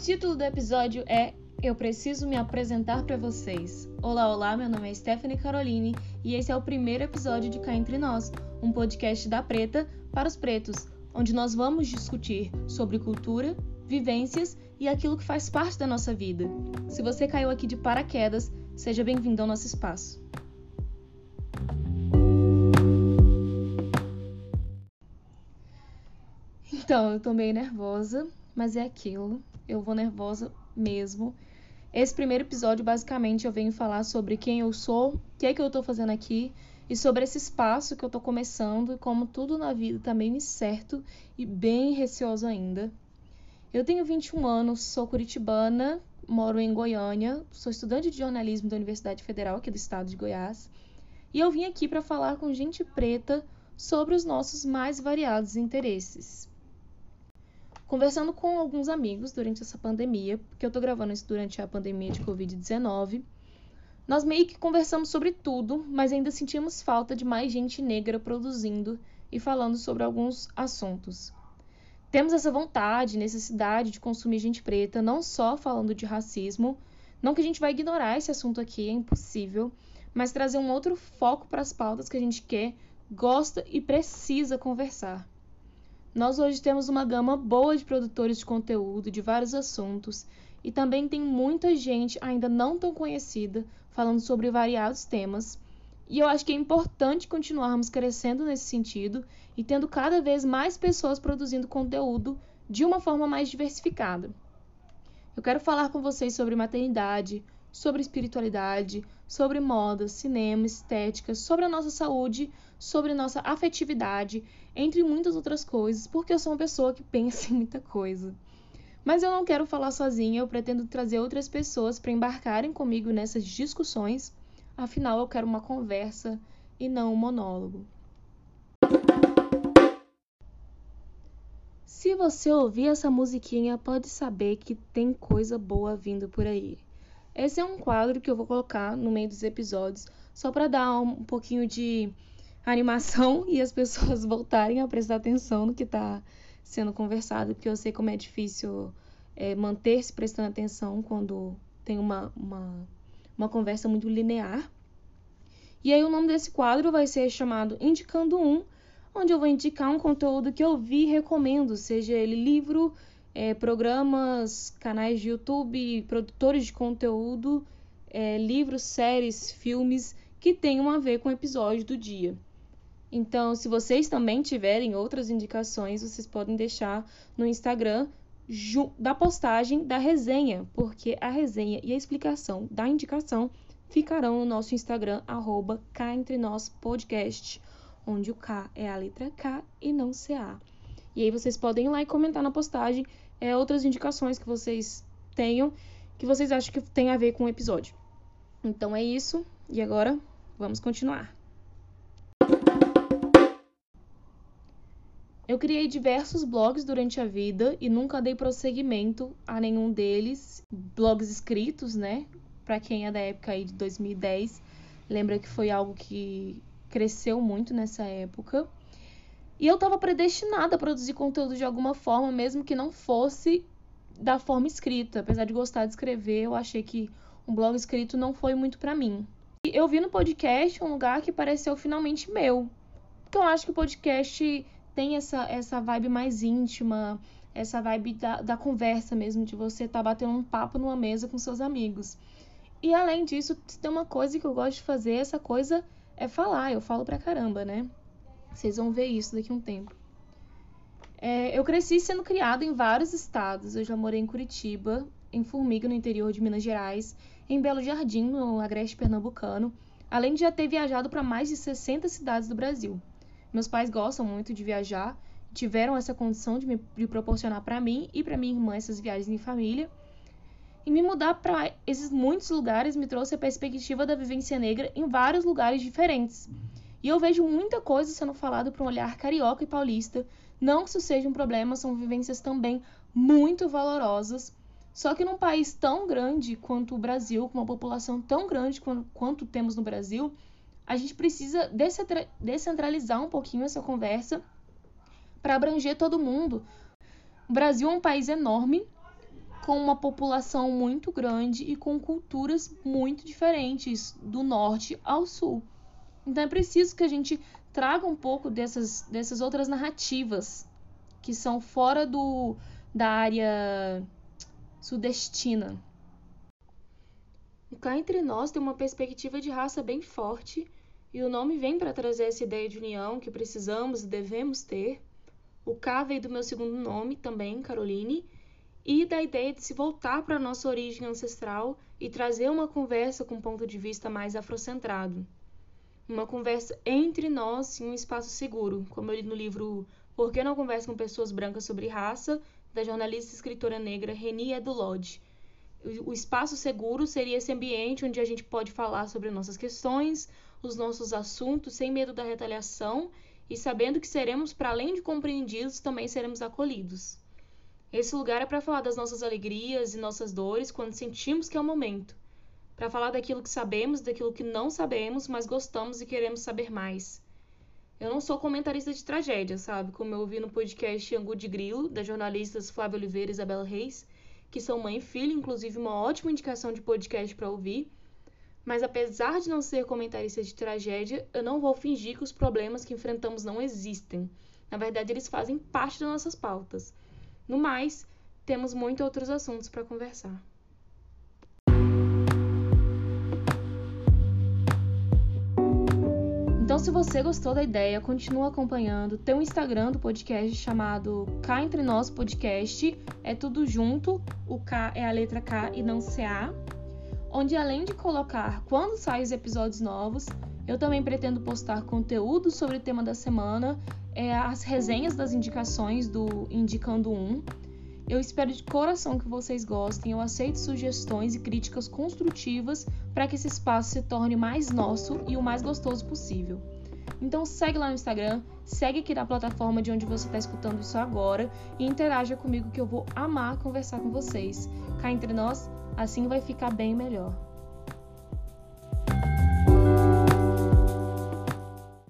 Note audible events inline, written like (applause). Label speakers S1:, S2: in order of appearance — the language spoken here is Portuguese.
S1: título do episódio é Eu Preciso Me Apresentar para Vocês. Olá, olá, meu nome é Stephanie Caroline e esse é o primeiro episódio de Cá Entre Nós, um podcast da Preta para os Pretos, onde nós vamos discutir sobre cultura, vivências e aquilo que faz parte da nossa vida. Se você caiu aqui de paraquedas, seja bem-vindo ao nosso espaço. Então, eu tô meio nervosa, mas é aquilo. Eu vou nervosa mesmo. Esse primeiro episódio, basicamente, eu venho falar sobre quem eu sou, o que é que eu tô fazendo aqui e sobre esse espaço que eu tô começando e como tudo na vida tá meio incerto e bem receoso ainda. Eu tenho 21 anos, sou curitibana, moro em Goiânia, sou estudante de jornalismo da Universidade Federal aqui do estado de Goiás. E eu vim aqui para falar com gente preta sobre os nossos mais variados interesses. Conversando com alguns amigos durante essa pandemia, porque eu estou gravando isso durante a pandemia de Covid-19, nós meio que conversamos sobre tudo, mas ainda sentimos falta de mais gente negra produzindo e falando sobre alguns assuntos. Temos essa vontade, necessidade de consumir gente preta, não só falando de racismo, não que a gente vai ignorar esse assunto aqui, é impossível, mas trazer um outro foco para as pautas que a gente quer, gosta e precisa conversar. Nós hoje temos uma gama boa de produtores de conteúdo de vários assuntos e também tem muita gente ainda não tão conhecida falando sobre variados temas. E eu acho que é importante continuarmos crescendo nesse sentido e tendo cada vez mais pessoas produzindo conteúdo de uma forma mais diversificada. Eu quero falar com vocês sobre maternidade, sobre espiritualidade, sobre moda, cinema, estética, sobre a nossa saúde, sobre nossa afetividade, entre muitas outras coisas, porque eu sou uma pessoa que (laughs) pensa em muita coisa. Mas eu não quero falar sozinha, eu pretendo trazer outras pessoas para embarcarem comigo nessas discussões. Afinal, eu quero uma conversa e não um monólogo. Se você ouvir essa musiquinha, pode saber que tem coisa boa vindo por aí. Esse é um quadro que eu vou colocar no meio dos episódios, só para dar um pouquinho de animação (laughs) e as pessoas (laughs) voltarem a prestar atenção no que está sendo conversado, porque eu sei como é difícil é, manter-se prestando atenção quando tem uma, uma, uma conversa muito linear. E aí o nome desse quadro vai ser chamado Indicando Um, onde eu vou indicar um conteúdo que eu vi e recomendo, seja ele livro, é, programas, canais de YouTube, produtores de conteúdo, é, livros, séries, filmes que tenham a ver com o episódio do dia. Então, se vocês também tiverem outras indicações, vocês podem deixar no Instagram da postagem da resenha, porque a resenha e a explicação da indicação ficarão no nosso Instagram, arroba cá entre nós podcast, onde o K é a letra K e não CA. E aí vocês podem ir lá e comentar na postagem é, outras indicações que vocês tenham, que vocês acham que tem a ver com o episódio. Então é isso, e agora vamos continuar. Eu criei diversos blogs durante a vida e nunca dei prosseguimento a nenhum deles. Blogs escritos, né? Para quem é da época aí de 2010, lembra que foi algo que cresceu muito nessa época. E eu estava predestinada a produzir conteúdo de alguma forma, mesmo que não fosse da forma escrita. Apesar de gostar de escrever, eu achei que um blog escrito não foi muito para mim. E eu vi no podcast um lugar que pareceu finalmente meu. Porque eu acho que o podcast tem essa, essa vibe mais íntima, essa vibe da, da conversa mesmo, de você estar tá batendo um papo numa mesa com seus amigos. E além disso, tem uma coisa que eu gosto de fazer, essa coisa é falar. Eu falo pra caramba, né? Vocês vão ver isso daqui a um tempo. É, eu cresci sendo criado em vários estados. Eu já morei em Curitiba, em Formiga, no interior de Minas Gerais, em Belo Jardim, no agreste pernambucano, além de já ter viajado para mais de 60 cidades do Brasil. Meus pais gostam muito de viajar, tiveram essa condição de, me, de proporcionar para mim e para minha irmã essas viagens em família. E me mudar para esses muitos lugares me trouxe a perspectiva da vivência negra em vários lugares diferentes. E eu vejo muita coisa sendo falada para um olhar carioca e paulista. Não que isso seja um problema, são vivências também muito valorosas. Só que num país tão grande quanto o Brasil, com uma população tão grande quanto, quanto temos no Brasil, a gente precisa descentralizar um pouquinho essa conversa para abranger todo mundo. O Brasil é um país enorme com uma população muito grande e com culturas muito diferentes do norte ao sul. Então é preciso que a gente traga um pouco dessas, dessas outras narrativas que são fora do, da área sudestina. Cá Entre Nós tem uma perspectiva de raça bem forte e o nome vem para trazer essa ideia de união que precisamos e devemos ter. O K veio do meu segundo nome também, Caroline, e da ideia de se voltar para a nossa origem ancestral e trazer uma conversa com um ponto de vista mais afrocentrado. Uma conversa entre nós em um espaço seguro, como eu li no livro Por que não conversa com pessoas brancas sobre raça, da jornalista e escritora negra Reni Edulod. O espaço seguro seria esse ambiente onde a gente pode falar sobre nossas questões, os nossos assuntos sem medo da retaliação e sabendo que seremos, para além de compreendidos, também seremos acolhidos. Esse lugar é para falar das nossas alegrias e nossas dores quando sentimos que é o momento. Para falar daquilo que sabemos, daquilo que não sabemos, mas gostamos e queremos saber mais. Eu não sou comentarista de tragédia, sabe? Como eu ouvi no podcast Angu de Grilo, das jornalistas Flávia Oliveira e Isabela Reis, que são mãe e filha, inclusive uma ótima indicação de podcast para ouvir. Mas apesar de não ser comentarista de tragédia, eu não vou fingir que os problemas que enfrentamos não existem. Na verdade, eles fazem parte das nossas pautas. No mais, temos muitos outros assuntos para conversar. Se você gostou da ideia, continua acompanhando. Tem um Instagram do podcast chamado Cá Entre Nós Podcast. É tudo junto. O K é a letra K e não CA. Onde além de colocar quando saem os episódios novos, eu também pretendo postar conteúdo sobre o tema da semana é, as resenhas das indicações do Indicando 1. Eu espero de coração que vocês gostem. Eu aceito sugestões e críticas construtivas para que esse espaço se torne mais nosso e o mais gostoso possível. Então segue lá no Instagram, segue aqui na plataforma de onde você está escutando isso agora e interaja comigo que eu vou amar conversar com vocês. Cá entre nós, assim vai ficar bem melhor.